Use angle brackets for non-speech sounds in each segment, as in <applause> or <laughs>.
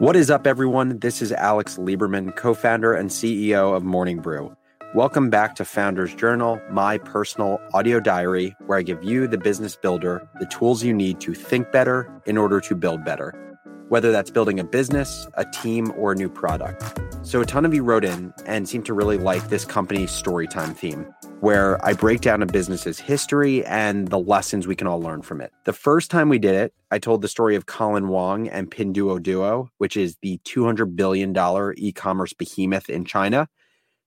What is up, everyone? This is Alex Lieberman, co founder and CEO of Morning Brew. Welcome back to Founders Journal, my personal audio diary, where I give you, the business builder, the tools you need to think better in order to build better, whether that's building a business, a team, or a new product. So, a ton of you wrote in and seemed to really like this company's storytime theme, where I break down a business's history and the lessons we can all learn from it. The first time we did it, I told the story of Colin Huang and Pinduoduo, which is the $200 billion e commerce behemoth in China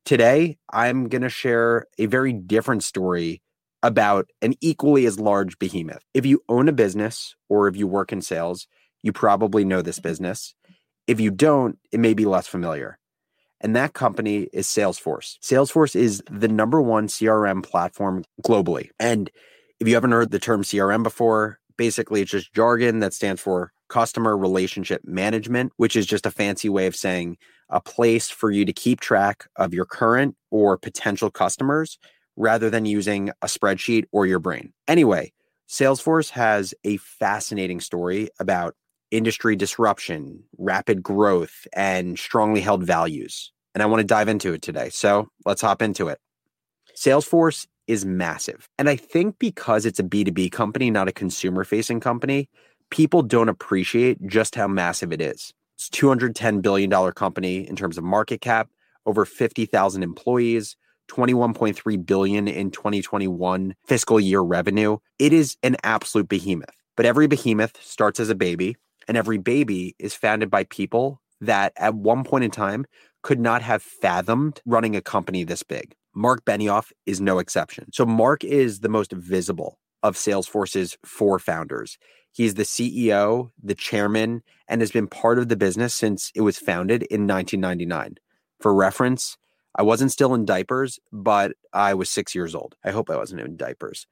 Today, I'm going to share a very different story about an equally as large behemoth. If you own a business or if you work in sales, you probably know this business. If you don't, it may be less familiar. And that company is Salesforce. Salesforce is the number one CRM platform globally. And if you haven't heard the term CRM before, basically it's just jargon that stands for customer relationship management, which is just a fancy way of saying a place for you to keep track of your current or potential customers rather than using a spreadsheet or your brain. Anyway, Salesforce has a fascinating story about industry disruption, rapid growth, and strongly held values. And I want to dive into it today. So let's hop into it. Salesforce is massive. And I think because it's a B2B company, not a consumer facing company, people don't appreciate just how massive it is. It's $210 billion company in terms of market cap, over 50,000 employees, 21.3 billion in 2021 fiscal year revenue. It is an absolute behemoth. But every behemoth starts as a baby, and every baby is founded by people that at one point in time could not have fathomed running a company this big. Mark Benioff is no exception. So Mark is the most visible of Salesforce's four founders. He's the CEO, the chairman, and has been part of the business since it was founded in 1999. For reference, I wasn't still in diapers, but I was six years old. I hope I wasn't in diapers.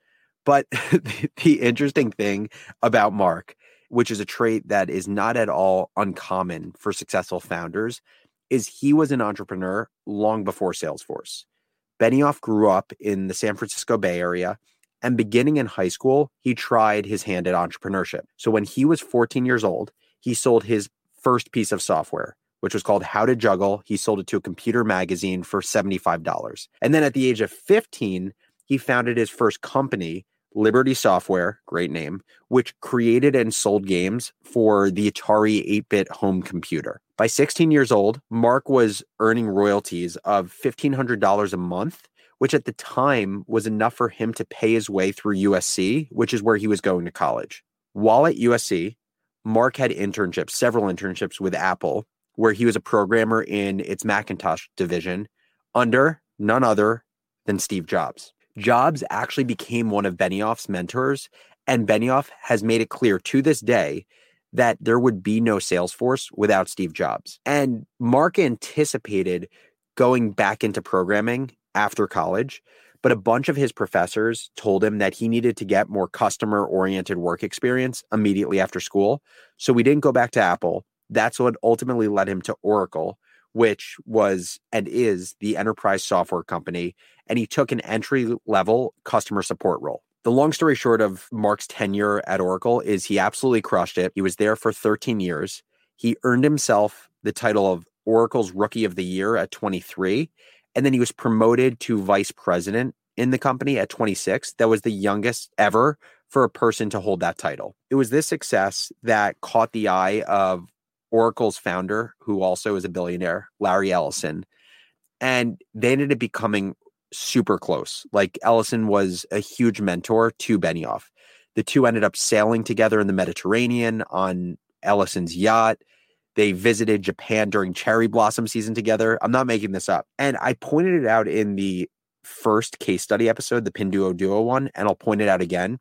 But <laughs> the, interesting thing about Mark, which is a trait that is not at all uncommon for successful founders, is he was an entrepreneur long before Salesforce. Benioff grew up in the San Francisco Bay Area and beginning in high school, he tried his hand at entrepreneurship. So when he was 14 years old, he sold his first piece of software, which was called How to Juggle. He sold it to a computer magazine for $75. And then at the age of 15, he founded his first company, Liberty Software, great name, which created and sold games for the Atari 8 bit home computer. By 16 years old, Mark was earning royalties of $1,500 a month which at the time was enough for him to pay his way through USC, which is where he was going to college. While at USC, Mark had internships, several internships with Apple, where he was a programmer in its Macintosh division under none other than Steve Jobs. Jobs actually became one of Benioff's mentors, and Benioff has made it clear to this day that there would be no Salesforce without Steve Jobs. And Mark anticipated going back into programming after college, but a bunch of his professors told him that he needed to get more customer oriented work experience immediately after school. So we didn't go back to Apple. That's what ultimately led him to Oracle, which was and is the enterprise software company. And he took an entry level customer support role. The long story short of Mark's tenure at Oracle is he absolutely crushed it. He was there for 13 years. He earned himself the title of Oracle's Rookie of the Year at 23 and then he was promoted to vice president in the company at 26. That was the youngest ever for a person to hold that title. It was this success that caught the eye of Oracle's founder, who also is a billionaire, Larry Ellison. And they ended up becoming super close. Like Ellison was a huge mentor to Benioff. The two ended up sailing together in the Mediterranean on Ellison's yacht. They visited Japan during cherry blossom season together. I'm not making this up. And I pointed it out in the first case study episode, the Pinduoduo one, and I'll point it out again.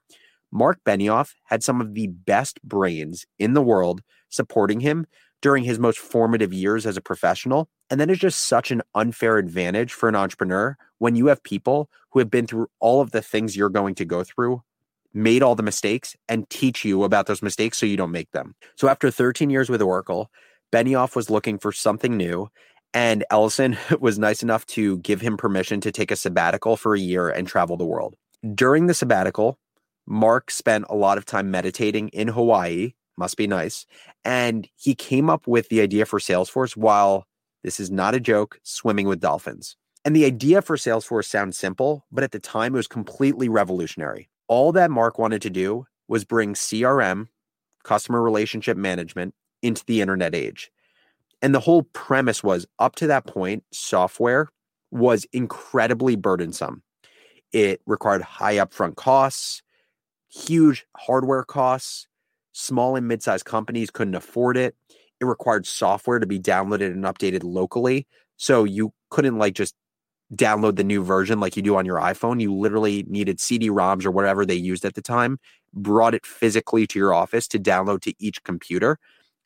Mark Benioff had some of the best brains in the world supporting him during his most formative years as a professional. And that is just such an unfair advantage for an entrepreneur when you have people who have been through all of the things you're going to go through made all the mistakes and teach you about those mistakes so you don't make them. So after 13 years with Oracle, Benioff was looking for something new and Ellison <laughs> was nice enough to give him permission to take a sabbatical for a year and travel the world. During the sabbatical, Mark spent a lot of time meditating in Hawaii, Must be nice. And he came up with the idea for Salesforce while this is not a joke, swimming with dolphins. And the idea for Salesforce sounds simple, but at the time it was completely revolutionary. All that Mark wanted to do was bring CRM, customer relationship management, into the internet age. And the whole premise was up to that point, software was incredibly burdensome. It required high upfront costs, huge hardware costs. Small and mid sized companies couldn't afford it. It required software to be downloaded and updated locally. So you couldn't like just download the new version like you do on your iPhone. You literally needed CD ROMs or whatever they used at the time, brought it physically to your office to download to each computer.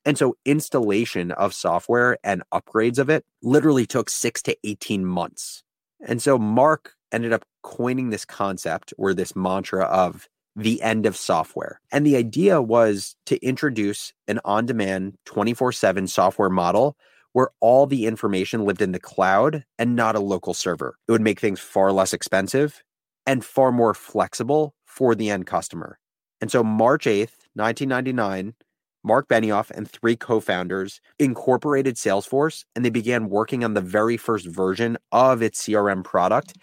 And so installation of software and upgrades of it literally took six to 18 months. And so Mark ended up coining this concept or this mantra of the end of software. And the idea was to introduce an on demand 24 7 software model where all the information lived in the cloud and not a local server. It would make things far less expensive and far more flexible for the end customer. And so, March 8th, 1999, Mark Benioff and three co founders incorporated Salesforce and they began working on the very first version of its CRM product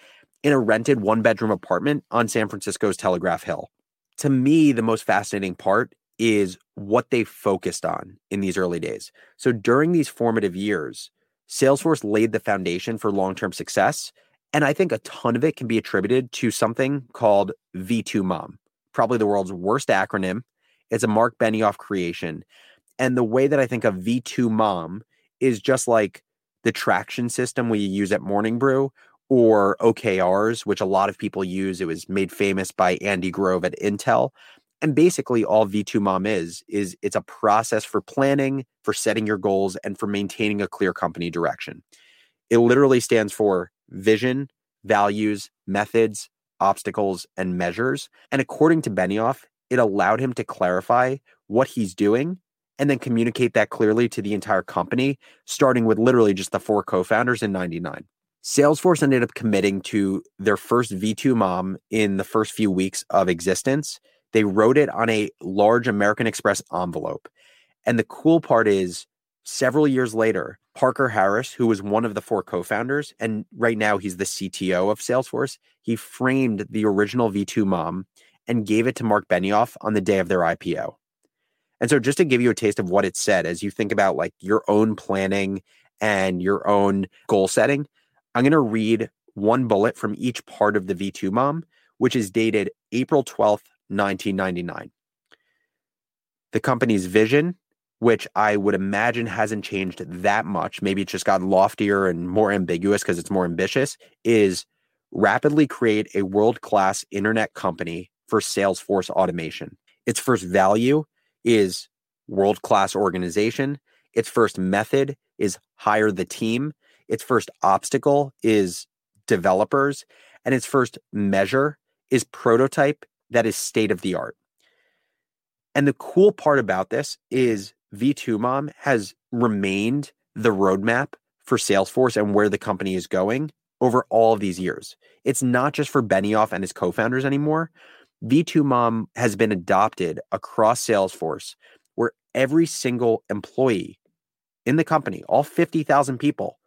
in a rented one bedroom apartment on San Francisco's Telegraph Hill. To me, the most fascinating part is what they focused on in these early days. So during these formative years, Salesforce laid the foundation for long term success. And I think a ton of it can be attributed to something called V2MOM, probably the world's worst acronym. It's a Mark Benioff creation. And the way that I think of V2MOM is just like the traction system we use at Morning Brew or OKRs, which a lot of people use. It was made famous by Andy Grove at Intel. And basically, all V2MOM is, is it's a process for planning, for setting your goals, and for maintaining a clear company direction. It literally stands for vision, values, methods, obstacles, and measures. And according to Benioff, it allowed him to clarify what he's doing and then communicate that clearly to the entire company, starting with literally just the four co founders in 99. Salesforce ended up committing to their first V2MOM in the first few weeks of existence they wrote it on a large American Express envelope. And the cool part is, several years later, Parker Harris, who was one of the four co founders, and right now he's the CTO of Salesforce, he framed the original V2MOM and gave it to Mark Benioff on the day of their IPO. And so, just to give you a taste of what it said, as you think about like your own planning and your own goal setting, I'm going to read one bullet from each part of the V2MOM, which is dated April 12th, 1999. The company's vision, which I would imagine hasn't changed that much, maybe it's just got loftier and more ambiguous because it's more ambitious, is rapidly create a world class internet company for Salesforce automation. Its first value is world class organization. Its first method is hire the team. Its first obstacle is developers. And its first measure is prototype that is state of the art. And the cool part about this is V2MOM has remained the roadmap for Salesforce and where the company is going over all of these years. It's not just for Benioff and his co founders anymore. V2MOM has been adopted across Salesforce, where every single employee in the company, all 50,000 people,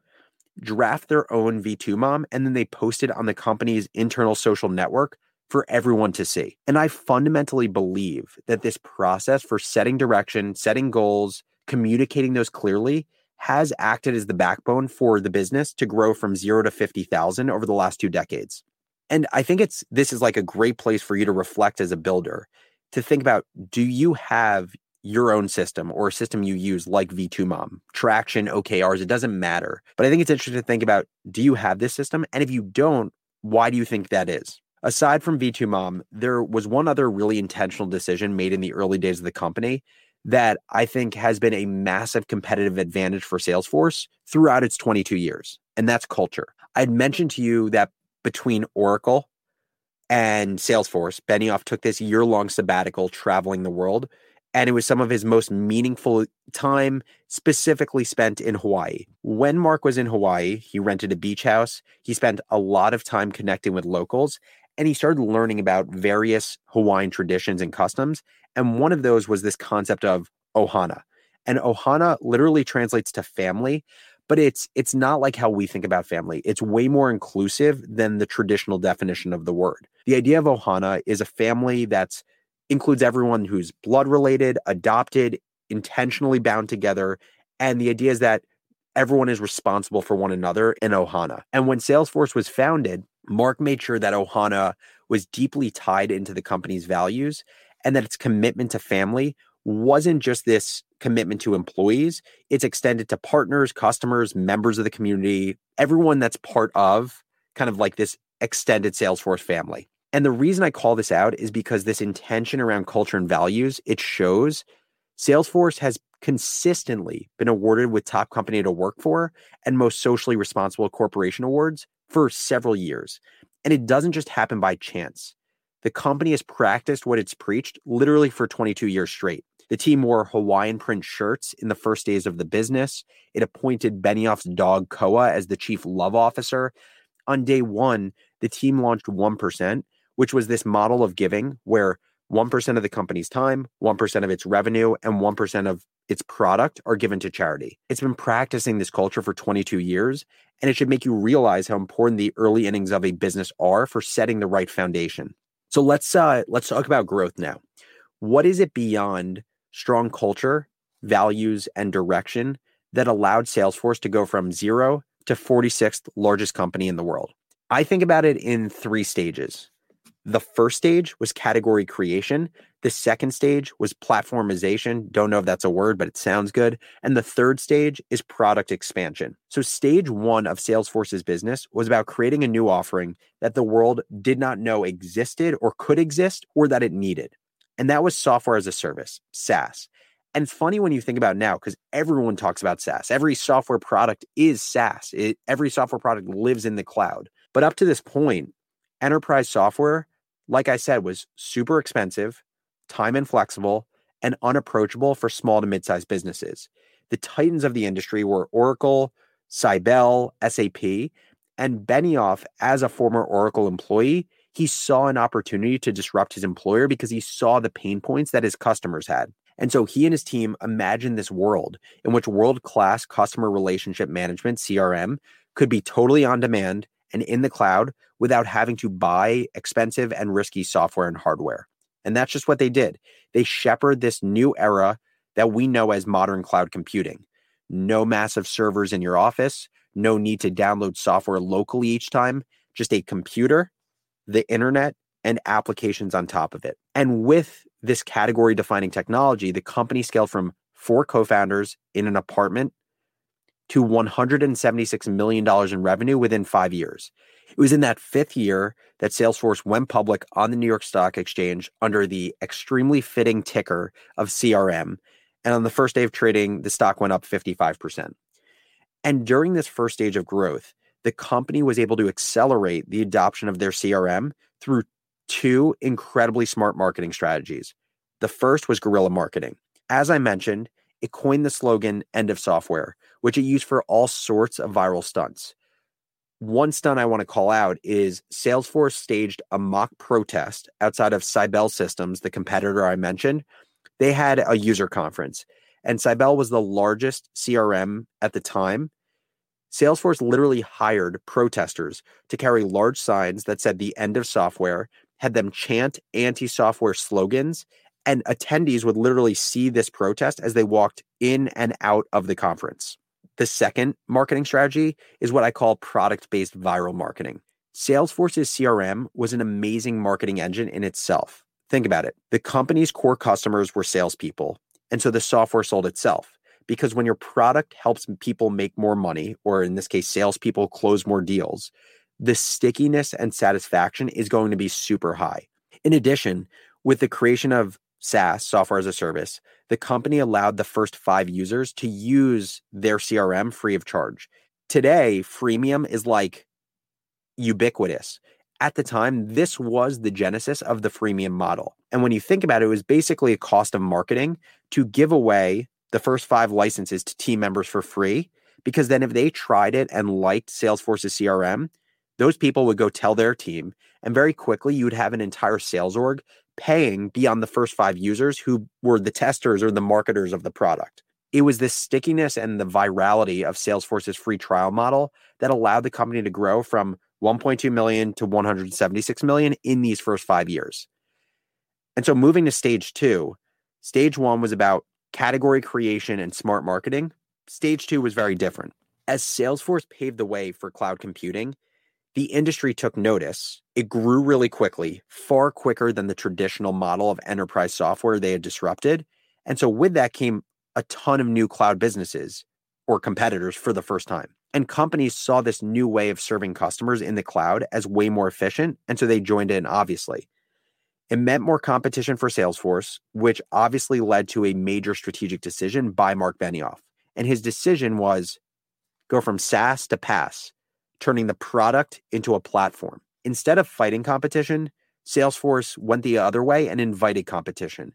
draft their own V2MOM and then they post it on the company's internal social network for everyone to see. And I fundamentally believe that this process for setting direction, setting goals, communicating those clearly has acted as the backbone for the business to grow from 0 to 50,000 over the last two decades. And I think it's this is like a great place for you to reflect as a builder to think about do you have your own system or a system you use like V2MOM, traction, OKRs, it doesn't matter. But I think it's interesting to think about do you have this system? And if you don't, why do you think that is? aside from V2MOM, there was one other really intentional decision made in the early days of the company that I think has been a massive competitive advantage for Salesforce throughout its 22 years, and that's culture. I'd mentioned to you that between Oracle and Salesforce, Benioff took this year long sabbatical traveling the world and it was some of his most meaningful time specifically spent in Hawaii. When Mark was in Hawaii, he rented a beach house. He spent a lot of time connecting with locals, and he started learning about various Hawaiian traditions and customs. And one of those was this concept of ohana. And ohana literally translates to family, but it's it's not like how we think about family. It's way more inclusive than the traditional definition of the word. The idea of ohana is a family that's includes everyone who's blood related, adopted, intentionally bound together, and the idea is that everyone is responsible for one another in ohana. And when Salesforce was founded, Mark made sure that ohana was deeply tied into the company's values and that its commitment to family wasn't just this commitment to employees, it's extended to partners, customers, members of the community, everyone that's part of kind of like this extended Salesforce family. And the reason I call this out is because this intention around culture and values, it shows Salesforce has consistently been awarded with top company to work for and most socially responsible corporation awards for several years. And it doesn't just happen by chance. The company has practiced what it's preached literally for 22 years straight. The team wore Hawaiian print shirts in the first days of the business. It appointed Benioff's dog Koa as the chief love officer. On day one, the team launched 1%, which was this model of giving where 1% of the company's time, 1% of its revenue, and 1% of its product are given to charity. It's been practicing this culture for 22 years, and it should make you realize how important the early innings of a business are for setting the right foundation. So let's uh, let's talk about growth now. What is it beyond strong culture, values, and direction that allowed Salesforce to go from zero to 46th largest company in the world? I think about it in three stages. The first stage was category creation. The second stage was platformization. Don't know if that's a word, but it sounds good. And the third stage is product expansion. So, stage one of Salesforce's business was about creating a new offering that the world did not know existed or could exist or that it needed. And that was software as a service, SaaS. And funny when you think about now because everyone talks about SaaS. Every software product is SaaS. It, every software product lives in the cloud. But up to this point, enterprise software like I said, was super expensive, time inflexible, and unapproachable for small to mid-sized businesses. The titans of the industry were Oracle, Siebel, SAP, and Benioff, as a former Oracle employee, he saw an opportunity to disrupt his employer because he saw the pain points that his customers had. And so he and his team imagined this world in which world class customer relationship management, CRM, could be totally on demand and in the cloud without having to buy expensive and risky software and hardware. And that's just what they did. They shepherd this new era that we know as modern cloud computing. No massive servers in your office, no need to download software locally each time, just a computer, the internet, and applications on top of it. And with this category defining technology, the company scaled from four co founders in an apartment to $176 million in revenue within five years. It was in that fifth year that Salesforce went public on the New York Stock Exchange under the extremely fitting ticker of CRM. And on the first day of trading, the stock went up 55%. And during this first stage of growth, the company was able to accelerate the adoption of their CRM through two incredibly smart marketing strategies. The first was guerrilla marketing. As I mentioned, it coined the slogan end of software, which it used for all sorts of viral stunts. One stunt I want to call out is Salesforce staged a mock protest outside of Siebel Systems, the competitor I mentioned. They had a user conference, and Siebel was the largest CRM at the time. Salesforce literally hired protesters to carry large signs that said the end of software, had them chant anti software slogans, and attendees would literally see this protest as they walked in and out of the conference. The second marketing strategy is what I call product based viral marketing. Salesforce's CRM was an amazing marketing engine in itself. Think about it. The company's core customers were salespeople. And so the software sold itself. Because when your product helps people make more money, or in this case, salespeople close more deals, the stickiness and satisfaction is going to be super high. In addition, with the creation of SaaS, software as a service, the company allowed the first five users to use their CRM free of charge. Today, freemium is like ubiquitous. At the time, this was the genesis of the freemium model. And when you think about it, it was basically a cost of marketing to give away the first five licenses to team members for free. Because then if they tried it and liked Salesforce's CRM, Those people would go tell their team, and very quickly you would have an entire sales org paying beyond the first five users who were the testers or the marketers of the product. It was this stickiness and the virality of Salesforce's free trial model that allowed the company to grow from 1.2 million to 176 million in these first five years. And so moving to stage two, stage one was about category creation and smart marketing. Stage two was very different. As Salesforce paved the way for cloud computing, the industry took notice. It grew really quickly, far quicker than the traditional model of enterprise software they had disrupted. And so, with that came a ton of new cloud businesses or competitors for the first time. And companies saw this new way of serving customers in the cloud as way more efficient. And so they joined in, obviously. It meant more competition for Salesforce, which obviously led to a major strategic decision by Mark Benioff. And his decision was go from SaaS to PaaS, turning the product into a platform. Instead of fighting competition, Salesforce went the other way and invited competition.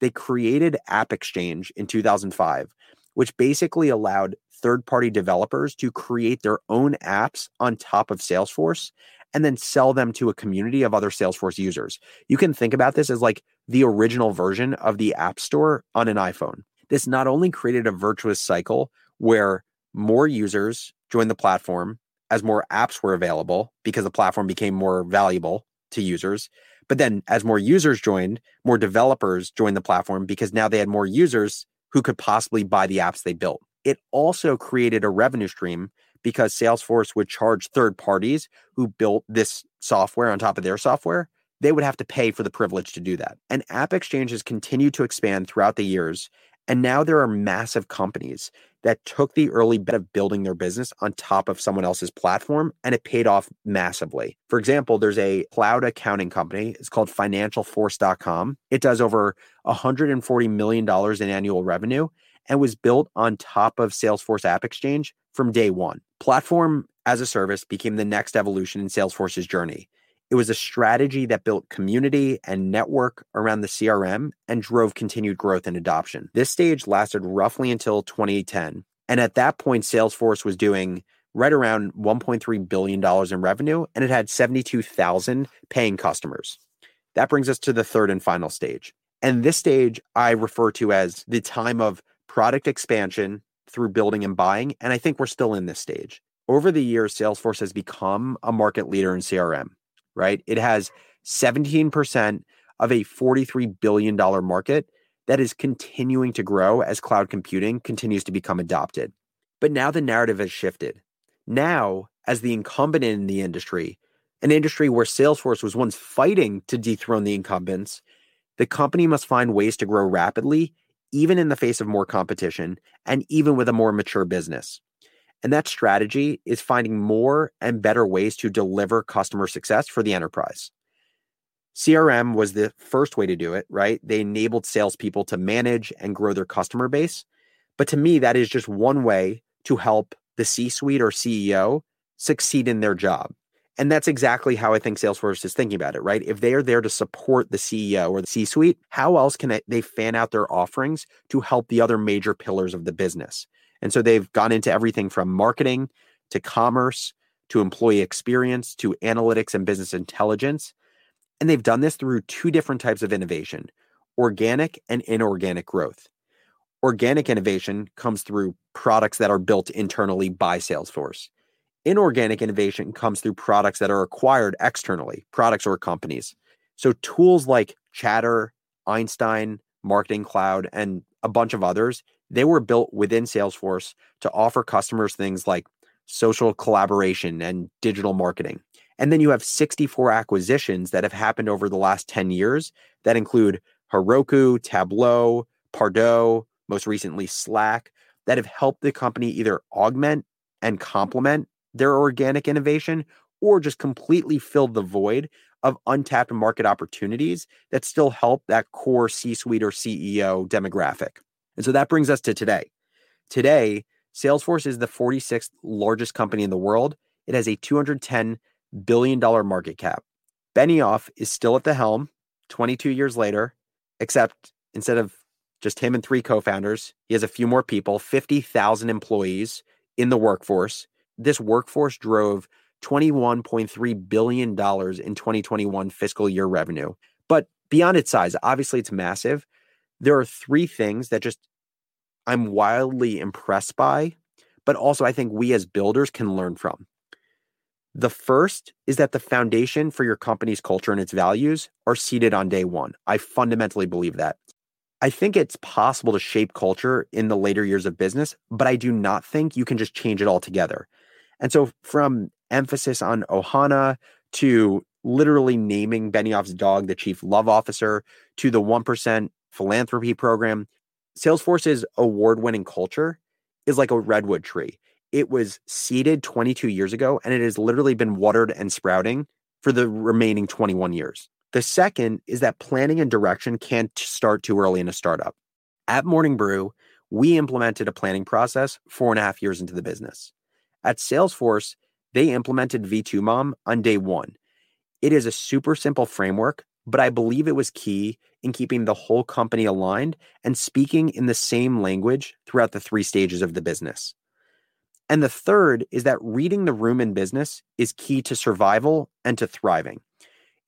They created App Exchange in 2005, which basically allowed third party developers to create their own apps on top of Salesforce and then sell them to a community of other Salesforce users. You can think about this as like the original version of the App Store on an iPhone. This not only created a virtuous cycle where more users joined the platform as more apps were available because the platform became more valuable to users. But then as more users joined, more developers joined the platform because now they had more users who could possibly buy the apps they built. It also created a revenue stream because Salesforce would charge third parties who built this software on top of their software. They would have to pay for the privilege to do that. And App Exchange has continued to expand throughout the years. And now there are massive companies that took the early bet of building their business on top of someone else's platform and it paid off massively. For example, there's a cloud accounting company. It's called financialforce.com. It does over $140 million in annual revenue and was built on top of Salesforce App Exchange from day one. Platform as a service became the next evolution in Salesforce's journey. It was a strategy that built community and network around the CRM and drove continued growth and adoption. This stage lasted roughly until 2010. And at that point, Salesforce was doing right around $1.3 billion in revenue, and it had 72,000 paying customers. That brings us to the third and final stage. And this stage I refer to as the time of product expansion through building and buying. And I think we're still in this stage. Over the years, Salesforce has become a market leader in CRM, right? It has 17% of a $43 billion market that is continuing to grow as cloud computing continues to become adopted. But now the narrative has shifted. Now, as the incumbent in the industry, an industry where Salesforce was once fighting to dethrone the incumbents, the company must find ways to grow rapidly even in the face of more competition and even with a more mature business. And that strategy is finding more and better ways to deliver customer success for the enterprise. CRM was the first way to do it, right? They enabled salespeople to manage and grow their customer base. But to me, that is just one way to help the C suite or CEO succeed in their job. And that's exactly how I think Salesforce is thinking about it, right? If they are there to support the CEO or the C suite, how else can they fan out their offerings to help the other major pillars of the business? And so they've gone into everything from marketing to commerce to employee experience to analytics and business intelligence. And they've done this through two different types of innovation organic and inorganic growth. Organic innovation comes through products that are built internally by Salesforce. Inorganic innovation comes through products that are acquired externally, products or companies. So tools like Chatter, Einstein, Marketing Cloud, and a bunch of others, they were built within Salesforce to offer customers things like social collaboration and digital marketing. And then you have 64 acquisitions that have happened over the last 10 years that include Heroku, Tableau, Pardot, most recently Slack, that have helped the company either augment and complement their organic innovation or just completely filled the void of untapped market opportunities that still help that core C suite or CEO demographic. And so that brings us to today. Today, Salesforce is the 46th largest company in the world. It has a $210 billion market cap. Benioff is still at the helm 22 years later, except instead of just him and three co founders, he has a few more people, 50,000 employees in the workforce this workforce drove $21.3 billion in 2021 fiscal year revenue. But beyond its size, obviously it's massive. There are three things that just I'm wildly impressed by, but also I think we as builders can learn from. The first is that the foundation for your company's culture and its values are seated on day one. I fundamentally believe that. I think it's possible to shape culture in the later years of business, but I do not think you can just change it altogether. And so, from emphasis on Ohana to literally naming Benioff's dog the chief love officer to the 1% philanthropy program, Salesforce's award winning culture is like a redwood tree. It was seeded 22 years ago and it has literally been watered and sprouting for the remaining 21 years. The second is that planning and direction can't start too early in a startup. At Morning Brew, we implemented a planning process four and a half years into the business. At Salesforce, they implemented V2MOM on day one. It is a super simple framework, but I believe it was key in keeping the whole company aligned and speaking in the same language throughout the three stages of the business. And the third is that reading the room in business is key to survival and to thriving.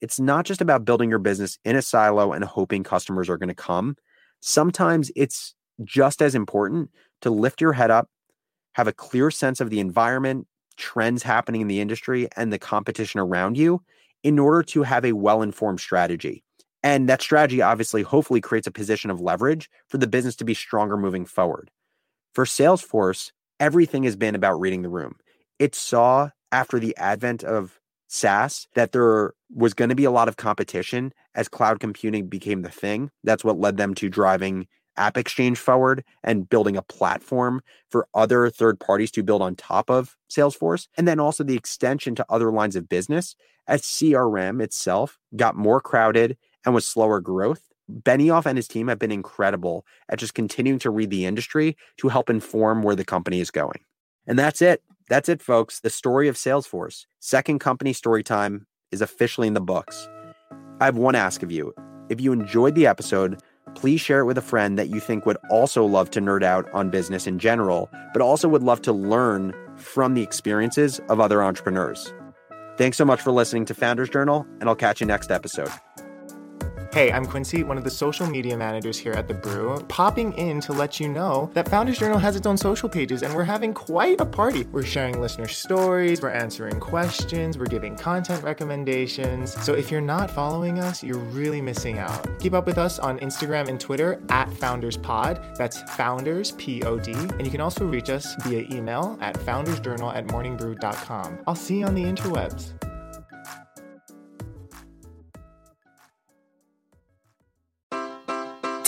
It's not just about building your business in a silo and hoping customers are going to come. Sometimes it's just as important to lift your head up, have a clear sense of the environment, trends happening in the industry, and the competition around you in order to have a well informed strategy. And that strategy obviously, hopefully, creates a position of leverage for the business to be stronger moving forward. For Salesforce, everything has been about reading the room. It saw after the advent of SaaS that there was going to be a lot of competition as cloud computing became the thing. That's what led them to driving App Exchange forward and building a platform for other third parties to build on top of Salesforce. And then also the extension to other lines of business as CRM itself got more crowded and with slower growth. Benioff and his team have been incredible at just continuing to read the industry to help inform where the company is going. And that's it. That's it, folks. The story of Salesforce, second company story time, is officially in the books. I have one ask of you. If you enjoyed the episode, please share it with a friend that you think would also love to nerd out on business in general, but also would love to learn from the experiences of other entrepreneurs. Thanks so much for listening to Founders Journal, and I'll catch you next episode. Hey, I'm Quincy, one of the social media managers here at The Brew, popping in to let you know that Founders Journal has its own social pages and we're having quite a party. We're sharing listener stories, we're answering questions, we're giving content recommendations. So if you're not following us, you're really missing out. Keep up with us on Instagram and Twitter at FoundersPod. That's Founders, P O D. And you can also reach us via email at foundersjournal at morningbrew.com. I'll see you on the interwebs.